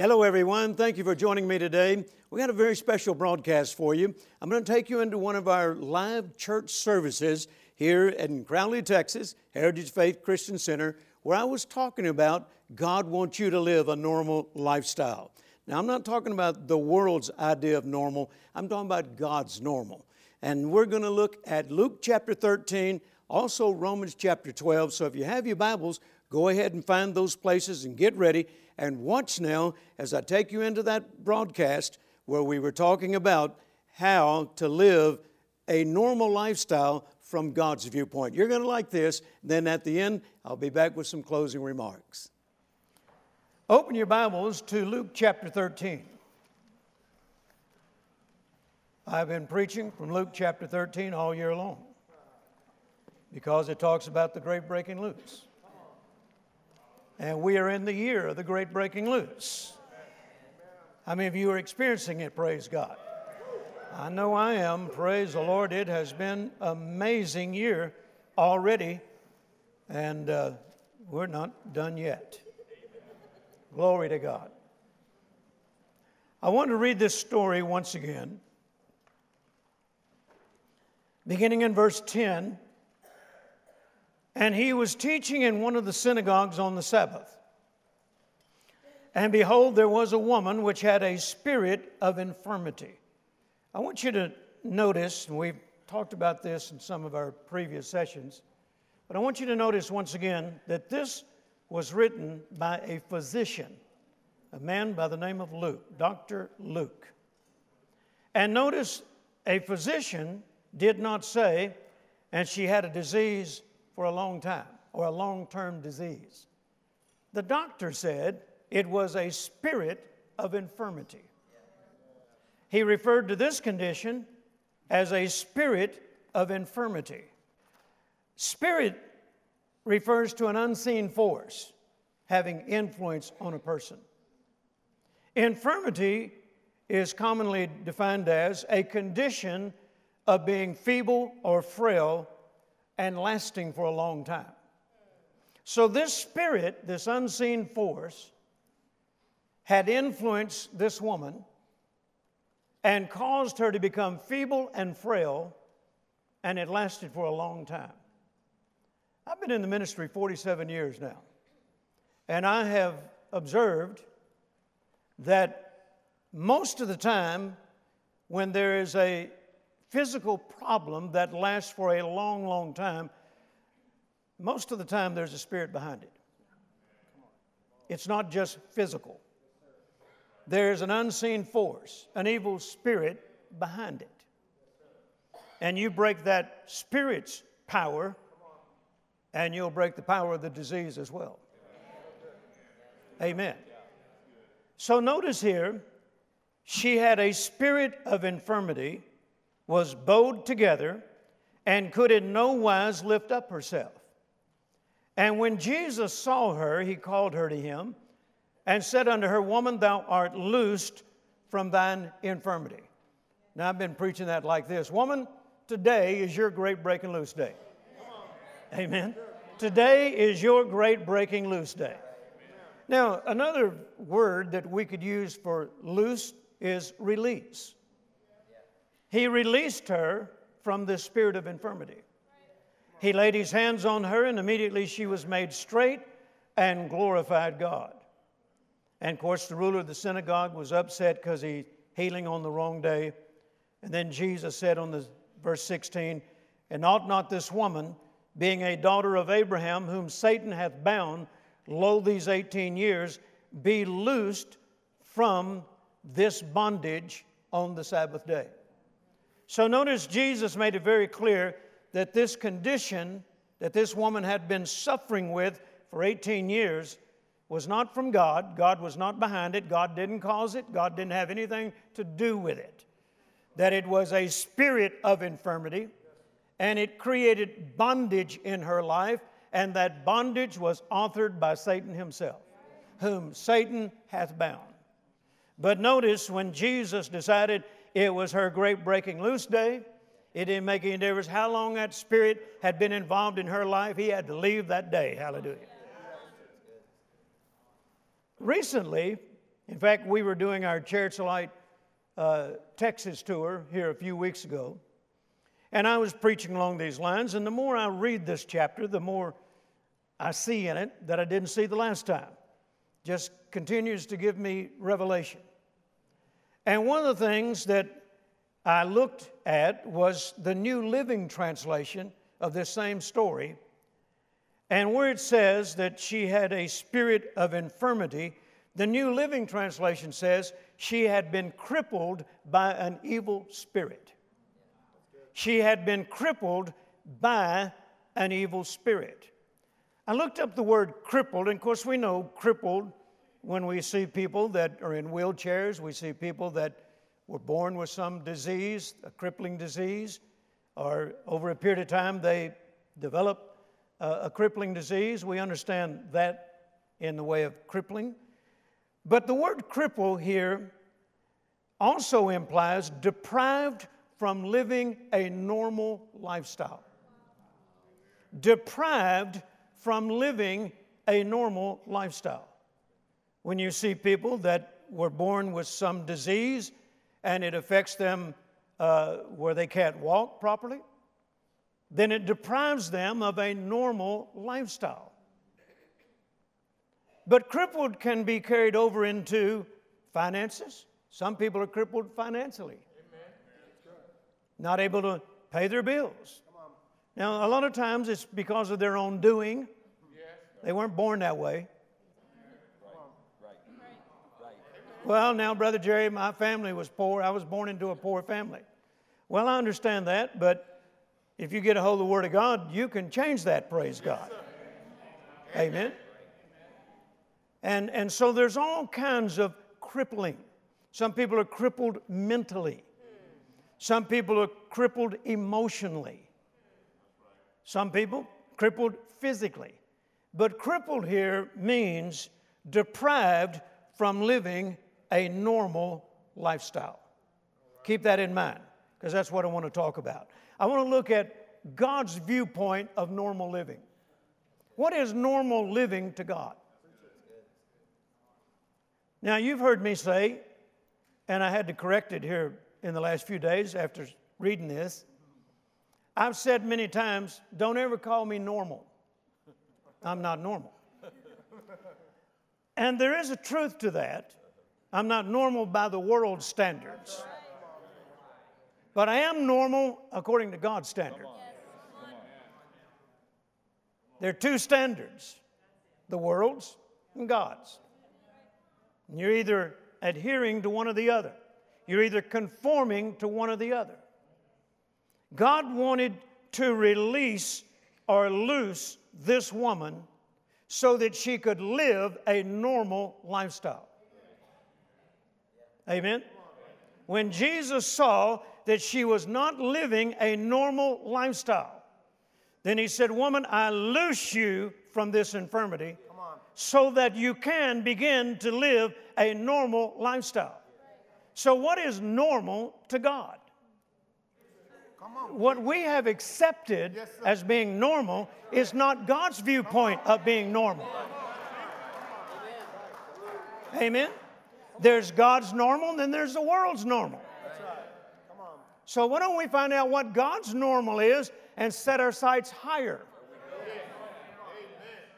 Hello, everyone. Thank you for joining me today. We got a very special broadcast for you. I'm going to take you into one of our live church services here in Crowley, Texas, Heritage Faith Christian Center, where I was talking about God wants you to live a normal lifestyle. Now, I'm not talking about the world's idea of normal, I'm talking about God's normal. And we're going to look at Luke chapter 13, also Romans chapter 12. So if you have your Bibles, go ahead and find those places and get ready and watch now as I take you into that broadcast where we were talking about how to live a normal lifestyle from God's viewpoint. You're going to like this. Then at the end, I'll be back with some closing remarks. Open your Bibles to Luke chapter 13. I've been preaching from Luke chapter 13 all year long because it talks about the great breaking loose. And we are in the year of the great breaking loose. How many of you are experiencing it? Praise God. I know I am. Praise the Lord. It has been amazing year already, and uh, we're not done yet. Glory to God. I want to read this story once again. Beginning in verse 10 and he was teaching in one of the synagogues on the Sabbath. And behold, there was a woman which had a spirit of infirmity. I want you to notice, and we've talked about this in some of our previous sessions, but I want you to notice once again that this was written by a physician, a man by the name of Luke, Dr. Luke. And notice a physician did not say, and she had a disease for a long time or a long term disease. The doctor said it was a spirit of infirmity. He referred to this condition as a spirit of infirmity. Spirit refers to an unseen force having influence on a person. Infirmity is commonly defined as a condition of being feeble or frail and lasting for a long time. So, this spirit, this unseen force, had influenced this woman and caused her to become feeble and frail, and it lasted for a long time. I've been in the ministry 47 years now, and I have observed that most of the time, when there is a physical problem that lasts for a long, long time, most of the time there's a spirit behind it. It's not just physical, there's an unseen force, an evil spirit behind it. And you break that spirit's power, and you'll break the power of the disease as well. Amen. So notice here, she had a spirit of infirmity was bowed together and could in no wise lift up herself. And when Jesus saw her, he called her to him and said unto her, Woman, thou art loosed from thine infirmity. Now, I've been preaching that like this Woman, today is your great breaking loose day. Amen. Today is your great breaking loose day. Now, another word that we could use for loose is release. He released her from the spirit of infirmity. He laid his hands on her, and immediately she was made straight and glorified God. And of course, the ruler of the synagogue was upset because he healing on the wrong day. And then Jesus said on the verse 16, And ought not this woman, being a daughter of Abraham, whom Satan hath bound, lo, these 18 years, be loosed from this bondage on the Sabbath day? So notice Jesus made it very clear that this condition that this woman had been suffering with for 18 years was not from God. God was not behind it. God didn't cause it. God didn't have anything to do with it. That it was a spirit of infirmity and it created bondage in her life, and that bondage was authored by Satan himself, whom Satan hath bound. But notice when Jesus decided it was her great breaking loose day. It didn't make any difference how long that spirit had been involved in her life. He had to leave that day. Hallelujah. Recently, In fact, we were doing our Chariots Light uh, Texas tour here a few weeks ago, and I was preaching along these lines. And the more I read this chapter, the more I see in it that I didn't see the last time. Just continues to give me revelation. And one of the things that I looked at was the New Living Translation of this same story. And where it says that she had a spirit of infirmity, the New Living Translation says she had been crippled by an evil spirit. She had been crippled by an evil spirit. I looked up the word crippled, and of course, we know crippled when we see people that are in wheelchairs, we see people that were born with some disease, a crippling disease, or over a period of time they develop a, a crippling disease. We understand that in the way of crippling. But the word cripple here also implies deprived from living a normal lifestyle. Deprived from living a normal lifestyle. When you see people that were born with some disease and it affects them uh, where they can't walk properly, then it deprives them of a normal lifestyle. But crippled can be carried over into finances. Some people are crippled financially, not able to pay their bills. Now, a lot of times it's because of their own doing. They weren't born that way. Well, now, Brother Jerry, my family was poor. I was born into a poor family. Well, I understand that, but if you get a hold of the Word of God, you can change that, praise God. Amen. And, and so there's all kinds of crippling. Some people are crippled mentally, some people are crippled emotionally, some people crippled physically. But crippled here means deprived from living a normal lifestyle. Keep that in mind because that's what I want to talk about. I want to look at God's viewpoint of normal living. What is normal living to God? Now, you've heard me say, and I had to correct it here in the last few days after reading this. I've said many times, don't ever call me normal. I'm not normal. and there is a truth to that. I'm not normal by the world's standards. But I am normal according to God's standard. There are two standards the world's and God's. And you're either adhering to one or the other, you're either conforming to one or the other. God wanted to release or loose this woman so that she could live a normal lifestyle. Amen? When Jesus saw that she was not living a normal lifestyle, then he said, Woman, I loose you from this infirmity so that you can begin to live a normal lifestyle. So, what is normal to God? What we have accepted yes, as being normal is not God's viewpoint of being normal. Amen? There's God's normal, and then there's the world's normal. So why don't we find out what God's normal is and set our sights higher?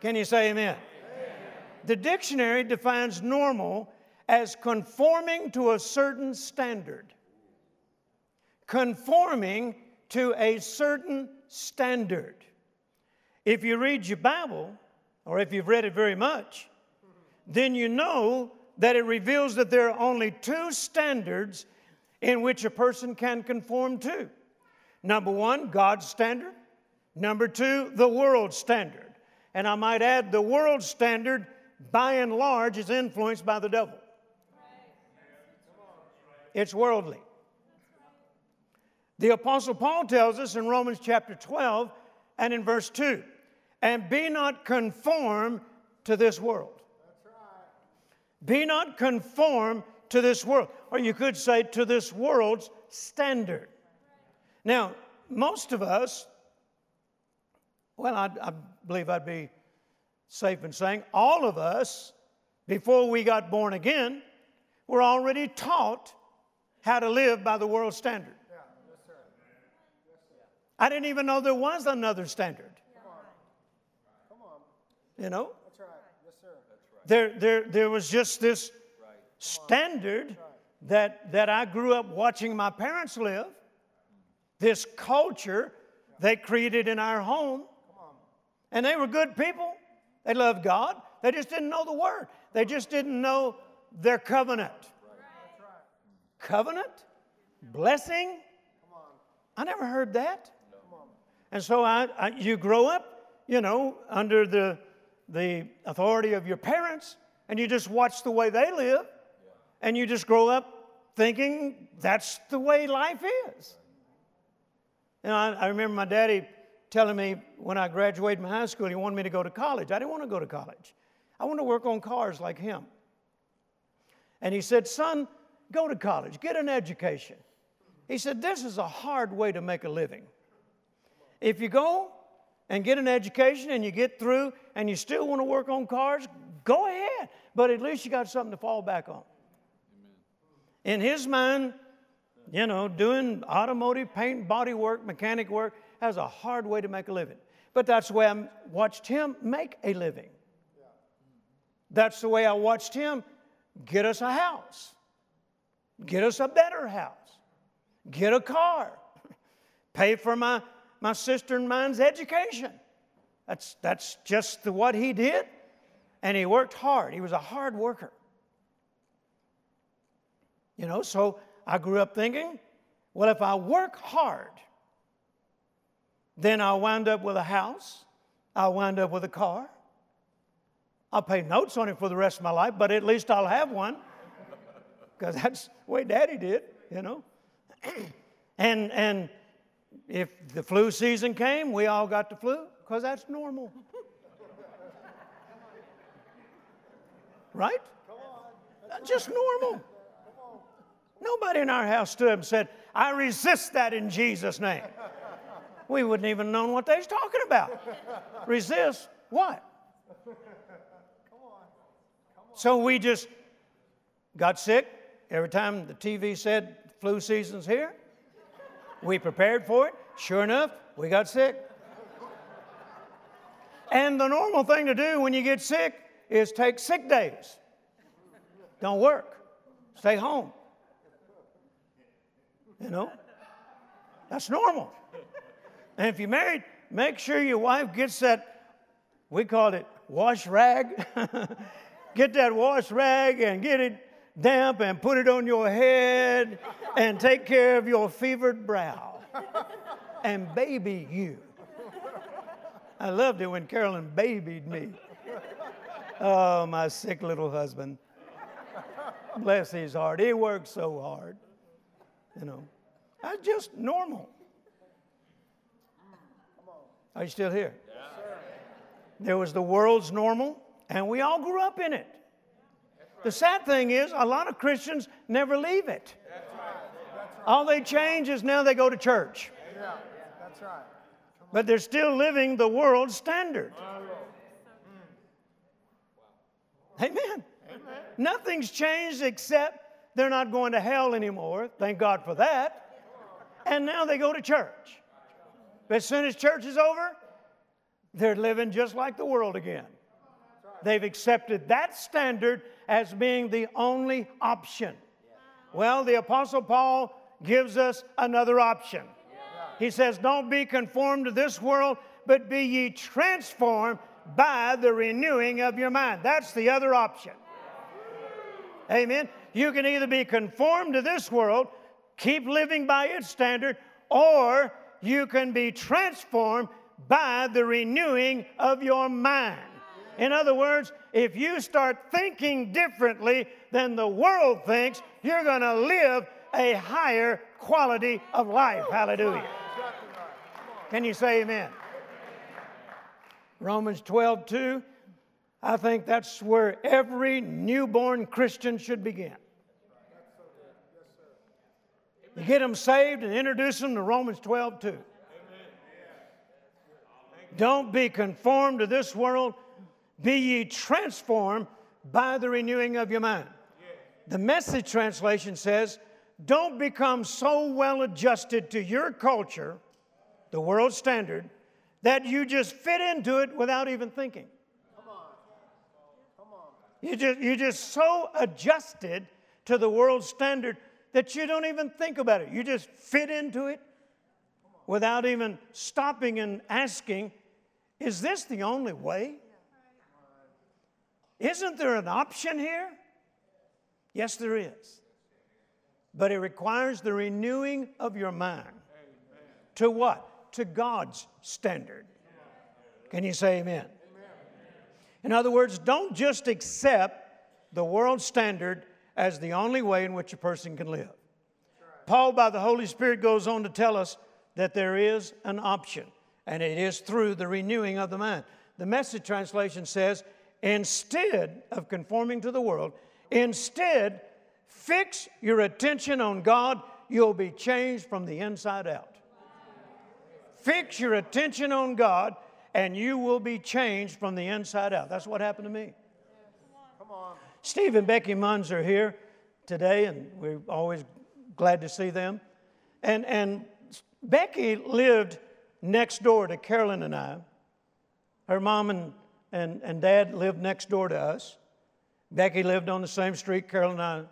Can you say amen? The dictionary defines normal as conforming to a certain standard. Conforming to a certain standard. If you read your Bible, or if you've read it very much, then you know that it reveals that there are only two standards in which a person can conform to. Number one, God's standard. Number two, the world's standard. And I might add, the world's standard, by and large, is influenced by the devil. It's worldly. The Apostle Paul tells us in Romans chapter 12 and in verse 2 and be not conformed to this world. Be not conformed to this world. Or you could say to this world's standard. Now, most of us, well, I, I believe I'd be safe in saying all of us, before we got born again, were already taught how to live by the world standard. I didn't even know there was another standard. You know? That's right. Yes, sir. There, there, there was just this standard that, that I grew up watching my parents live, this culture they created in our home. And they were good people. They loved God. They just didn't know the word. They just didn't know their covenant. Covenant? Blessing? I never heard that. And so I, I, you grow up, you know, under the, the authority of your parents, and you just watch the way they live, and you just grow up thinking that's the way life is. You know, I, I remember my daddy telling me when I graduated from high school, he wanted me to go to college. I didn't want to go to college. I want to work on cars like him. And he said, Son, go to college, get an education. He said, This is a hard way to make a living. If you go and get an education and you get through and you still want to work on cars, go ahead. But at least you got something to fall back on. In his mind, you know, doing automotive paint, body work, mechanic work, has a hard way to make a living. But that's the way I watched him make a living. That's the way I watched him get us a house, get us a better house, get a car, pay for my, my sister and mine's education. That's, that's just the, what he did. And he worked hard. He was a hard worker. You know, so I grew up thinking, well, if I work hard, then I'll wind up with a house, I'll wind up with a car. I'll pay notes on it for the rest of my life, but at least I'll have one. Because that's the way daddy did, you know. and and if the flu season came, we all got the flu, because that's normal. right? Just normal. Nobody in our house stood up and said, I resist that in Jesus' name we wouldn't even known what they was talking about. Resist what? So we just got sick every time the TV said flu season's here. We prepared for it. Sure enough, we got sick. And the normal thing to do when you get sick is take sick days. Don't work. Stay home. You know? That's normal. And if you're married, make sure your wife gets that, we call it wash rag. get that wash rag and get it damp and put it on your head and take care of your fevered brow and baby you. I loved it when Carolyn babied me. Oh, my sick little husband. Bless his heart. He worked so hard. You know, that's just normal. Are you still here? there was the world's normal, and we all grew up in it. The sad thing is, a lot of Christians never leave it. All they change is now they go to church. Yeah, that's right. But they're still living the world standard. Amen. Amen. Nothing's changed except they're not going to hell anymore. Thank God for that. And now they go to church. But as soon as church is over, they're living just like the world again. They've accepted that standard as being the only option. Well, the Apostle Paul gives us another option. He says, Don't be conformed to this world, but be ye transformed by the renewing of your mind. That's the other option. Amen. You can either be conformed to this world, keep living by its standard, or you can be transformed by the renewing of your mind. In other words, if you start thinking differently than the world thinks, you're going to live a higher quality of life. Hallelujah. Can you say amen? Romans 12, 2. I think that's where every newborn Christian should begin. You get them saved and introduce them to Romans 12 2. Don't be conformed to this world, be ye transformed by the renewing of your mind. The message translation says, don't become so well adjusted to your culture, the world standard, that you just fit into it without even thinking. Come on. Come on. You just, you're just so adjusted to the world standard that you don't even think about it. You just fit into it without even stopping and asking, is this the only way? Isn't there an option here? Yes, there is. But it requires the renewing of your mind. To what? To God's standard. Can you say amen? In other words, don't just accept the world standard as the only way in which a person can live. Paul, by the Holy Spirit, goes on to tell us that there is an option, and it is through the renewing of the mind. The message translation says, instead of conforming to the world, instead, fix your attention on God, you'll be changed from the inside out. Fix your attention on God, and you will be changed from the inside out. That's what happened to me. Come on. Steve and Becky Munns are here today, and we're always glad to see them. And, and Becky lived next door to Carolyn and I. Her mom and, and, and dad lived next door to us. Becky lived on the same street Carolyn and I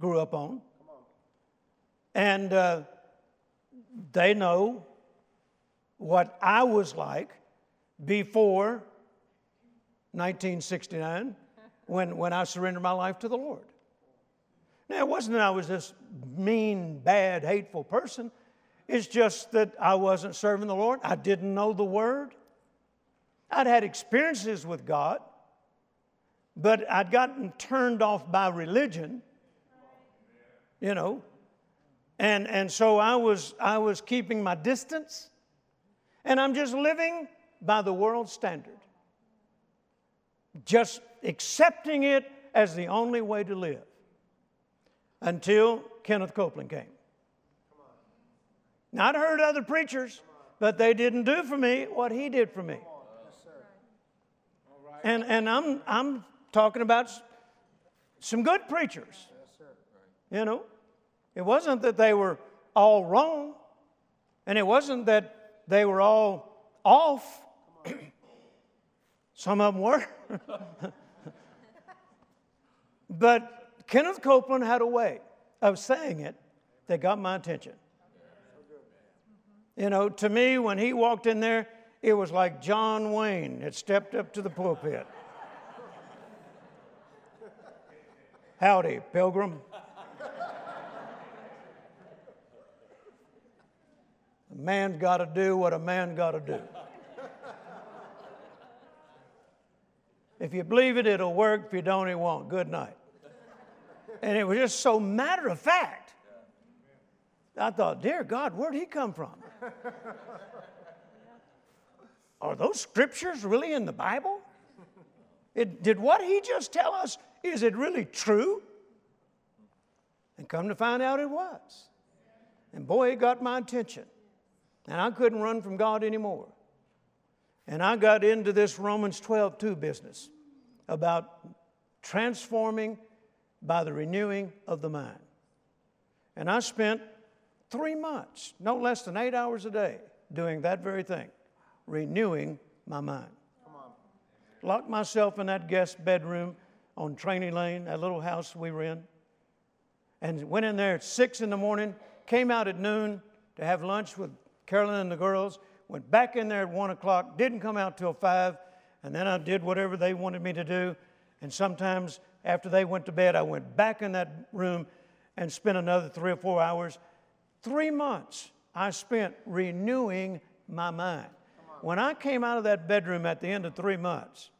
grew up on. And uh, they know what I was like before 1969 when, when I surrendered my life to the Lord. Now, it wasn't that I was this mean, bad, hateful person. It's just that I wasn't serving the Lord. I didn't know the Word. I'd had experiences with God, but I'd gotten turned off by religion, you know. And, and so I was, I was keeping my distance, and I'm just living by the world standard. Just accepting it as the only way to live until Kenneth Copeland came. I'd heard other preachers, but they didn't do for me what he did for me. And, and I'm, I'm talking about some good preachers. You know, it wasn't that they were all wrong, and it wasn't that they were all off. some of them were. but Kenneth Copeland had a way of saying it that got my attention. You know, to me, when he walked in there, it was like John Wayne had stepped up to the pulpit. Howdy, pilgrim. Man's got to do what a man got to do. If you believe it, it'll work. If you don't, it won't. Good night. And it was just so matter of fact. I thought, dear God, where'd he come from? Are those scriptures really in the Bible? It, did what he just tell us, is it really true? And come to find out it was. And boy, it got my attention. And I couldn't run from God anymore. And I got into this Romans 12 2 business about transforming by the renewing of the mind. And I spent three months, no less than eight hours a day, doing that very thing, renewing my mind. Locked myself in that guest bedroom on Trainee Lane, that little house we were in, and went in there at six in the morning, came out at noon to have lunch with Carolyn and the girls, went back in there at one o'clock, didn't come out till five, and then I did whatever they wanted me to do. And sometimes after they went to bed, I went back in that room and spent another three or four hours Three months I spent renewing my mind. When I came out of that bedroom at the end of three months,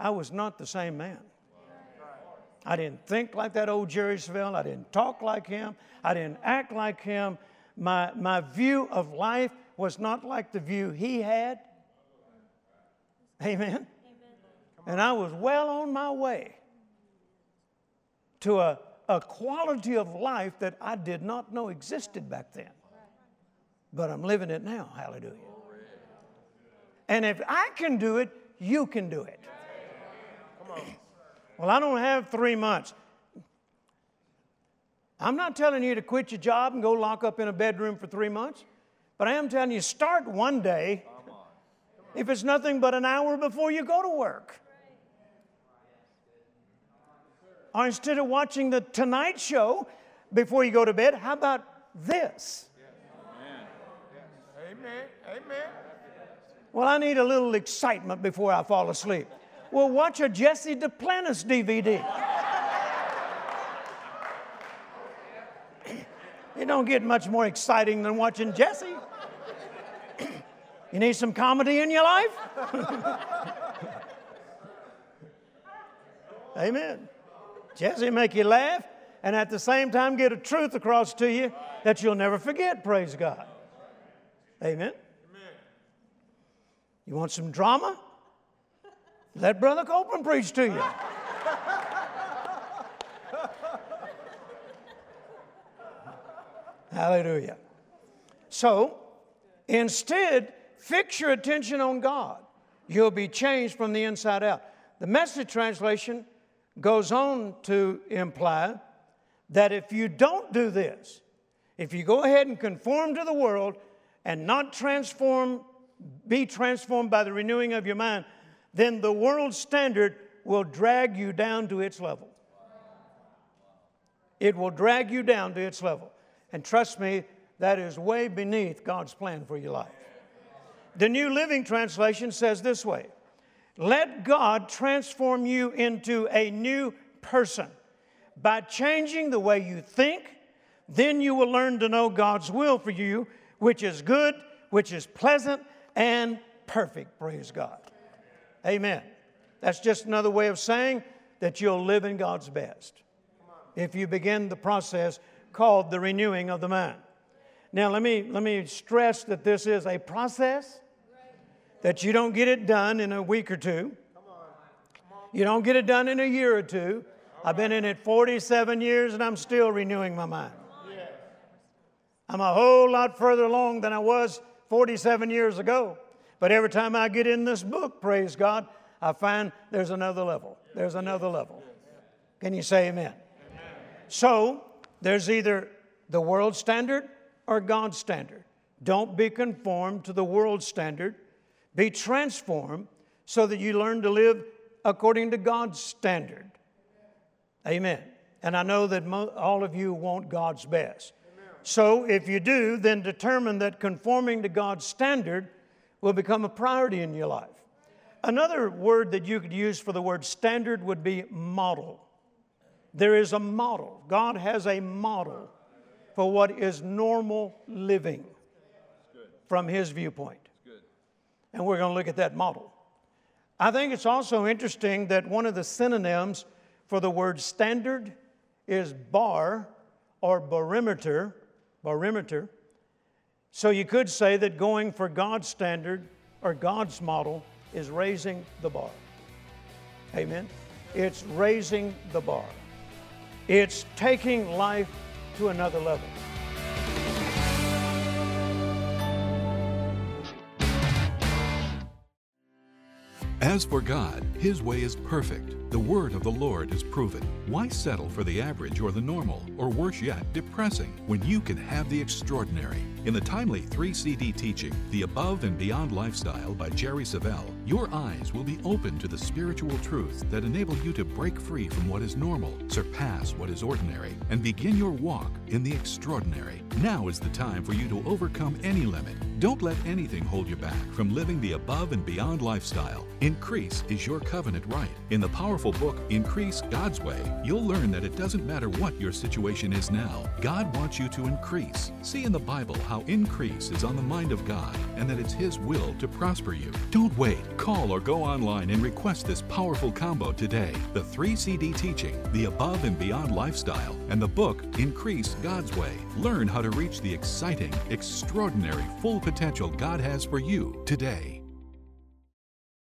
I was not the same man. I didn't think like that old Jerry Savelle. I didn't talk like him. I didn't act like him. My, my view of life was not like the view he had. Amen. Amen. And I was well on my way to a a quality of life that I did not know existed back then. But I'm living it now. Hallelujah. And if I can do it, you can do it. Well, I don't have three months. I'm not telling you to quit your job and go lock up in a bedroom for three months, but I am telling you start one day if it's nothing but an hour before you go to work. Or instead of watching the Tonight Show before you go to bed, how about this? Amen. Amen. Well, I need a little excitement before I fall asleep. Well, watch a Jesse Duplantis DVD. It don't get much more exciting than watching Jesse. you need some comedy in your life? Amen. Jesse make you laugh and at the same time get a truth across to you that you'll never forget, praise God. Amen. You want some drama? Let Brother Copeland preach to you. Hallelujah. So, instead, fix your attention on God. You'll be changed from the inside out. The message translation goes on to imply that if you don't do this, if you go ahead and conform to the world and not transform, be transformed by the renewing of your mind, then the world standard will drag you down to its level. It will drag you down to its level. And trust me, that is way beneath God's plan for your life. The New Living Translation says this way Let God transform you into a new person by changing the way you think. Then you will learn to know God's will for you, which is good, which is pleasant, and perfect. Praise God. Amen. That's just another way of saying that you'll live in God's best if you begin the process called the renewing of the mind. Now, let me, let me stress that this is a process, that you don't get it done in a week or two. You don't get it done in a year or two. I've been in it 47 years and I'm still renewing my mind. I'm a whole lot further along than I was 47 years ago. But every time I get in this book, praise God, I find there's another level. There's another level. Can you say amen? amen? So, there's either the world standard or God's standard. Don't be conformed to the world standard. Be transformed so that you learn to live according to God's standard. Amen. And I know that mo- all of you want God's best. So if you do, then determine that conforming to God's standard will become a priority in your life. Another word that you could use for the word standard would be model. There is a model. God has a model for what is normal living from His viewpoint. And we're going to look at that model. I think it's also interesting that one of the synonyms for the word standard is bar or barometer. Barometer. So you could say that going for God's standard or God's model is raising the bar. Amen? It's raising the bar. It's taking life to another level. As for God, His way is perfect. The word of the Lord is proven. Why settle for the average or the normal, or worse yet, depressing, when you can have the extraordinary? In the timely three CD teaching, The Above and Beyond Lifestyle by Jerry Savelle, your eyes will be open to the spiritual truths that enable you to break free from what is normal, surpass what is ordinary, and begin your walk in the extraordinary. Now is the time for you to overcome any limit. Don't let anything hold you back from living the above and beyond lifestyle. Increase is your covenant right. In the powerful book, Increase God's Way, you'll learn that it doesn't matter what your situation is now, God wants you to increase. See in the Bible how increase is on the mind of God and that it's His will to prosper you. Don't wait. Call or go online and request this powerful combo today the 3 CD teaching, The Above and Beyond Lifestyle, and the book, Increase God's Way. Learn how to reach the exciting, extraordinary, full potential God has for you today.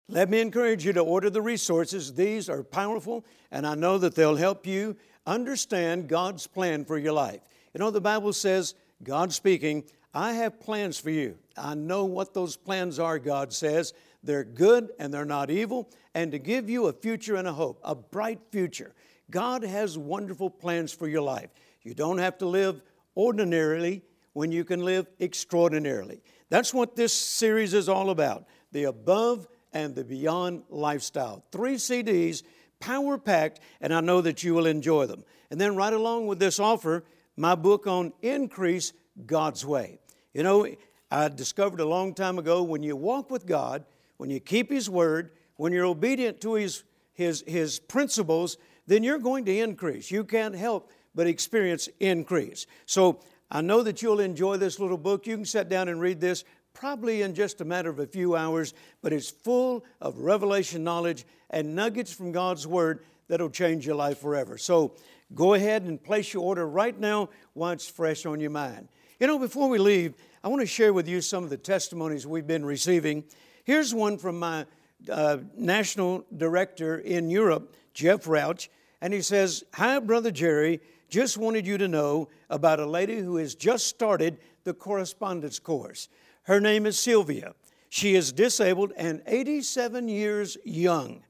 Let me encourage you to order the resources. These are powerful, and I know that they'll help you understand God's plan for your life. You know, the Bible says, God speaking, I have plans for you. I know what those plans are, God says. They're good and they're not evil, and to give you a future and a hope, a bright future. God has wonderful plans for your life. You don't have to live ordinarily when you can live extraordinarily. That's what this series is all about the above and the beyond lifestyle. Three CDs, power packed, and I know that you will enjoy them. And then, right along with this offer, my book on increase God's way. You know, I discovered a long time ago when you walk with God, when you keep His word, when you're obedient to His, His, His principles, then you're going to increase. You can't help but experience increase. So I know that you'll enjoy this little book. You can sit down and read this probably in just a matter of a few hours, but it's full of revelation knowledge and nuggets from God's Word that'll change your life forever. So go ahead and place your order right now while it's fresh on your mind. You know, before we leave, I want to share with you some of the testimonies we've been receiving. Here's one from my uh, national director in Europe, Jeff Rauch, and he says, Hi, Brother Jerry. Just wanted you to know about a lady who has just started the correspondence course. Her name is Sylvia. She is disabled and 87 years young.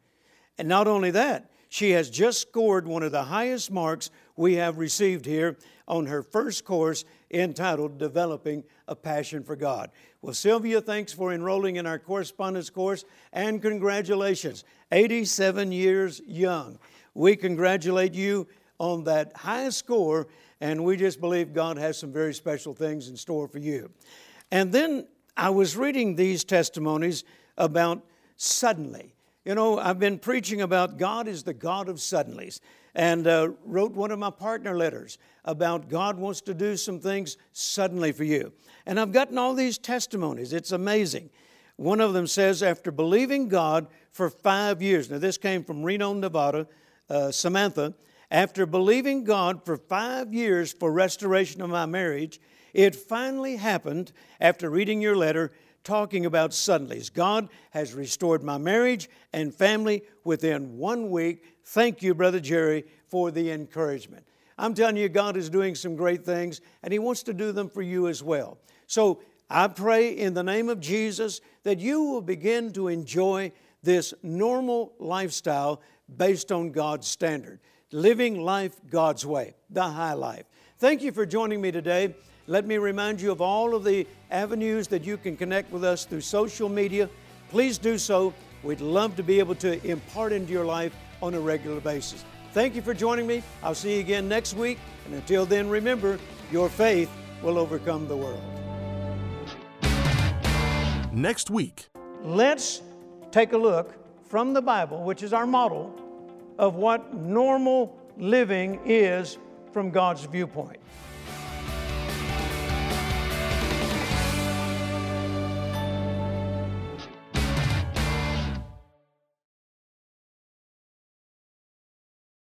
And not only that, she has just scored one of the highest marks we have received here on her first course entitled Developing a Passion for God. Well, Sylvia, thanks for enrolling in our correspondence course and congratulations. 87 years young. We congratulate you on that high score, and we just believe God has some very special things in store for you. And then I was reading these testimonies about suddenly. You know, I've been preaching about God is the God of suddenlies and uh, wrote one of my partner letters about God wants to do some things suddenly for you. And I've gotten all these testimonies. It's amazing. One of them says, after believing God for five years, now this came from Reno, Nevada, uh, Samantha, after believing God for five years for restoration of my marriage, it finally happened after reading your letter talking about suddenlies. God has restored my marriage and family within one week. Thank you, Brother Jerry, for the encouragement. I'm telling you, God is doing some great things, and He wants to do them for you as well. So I pray in the name of Jesus that you will begin to enjoy this normal lifestyle based on God's standard, living life God's way, the high life. Thank you for joining me today. Let me remind you of all of the avenues that you can connect with us through social media. Please do so. We'd love to be able to impart into your life on a regular basis. Thank you for joining me. I'll see you again next week. And until then, remember, your faith will overcome the world. Next week, let's take a look from the Bible, which is our model, of what normal living is from God's viewpoint.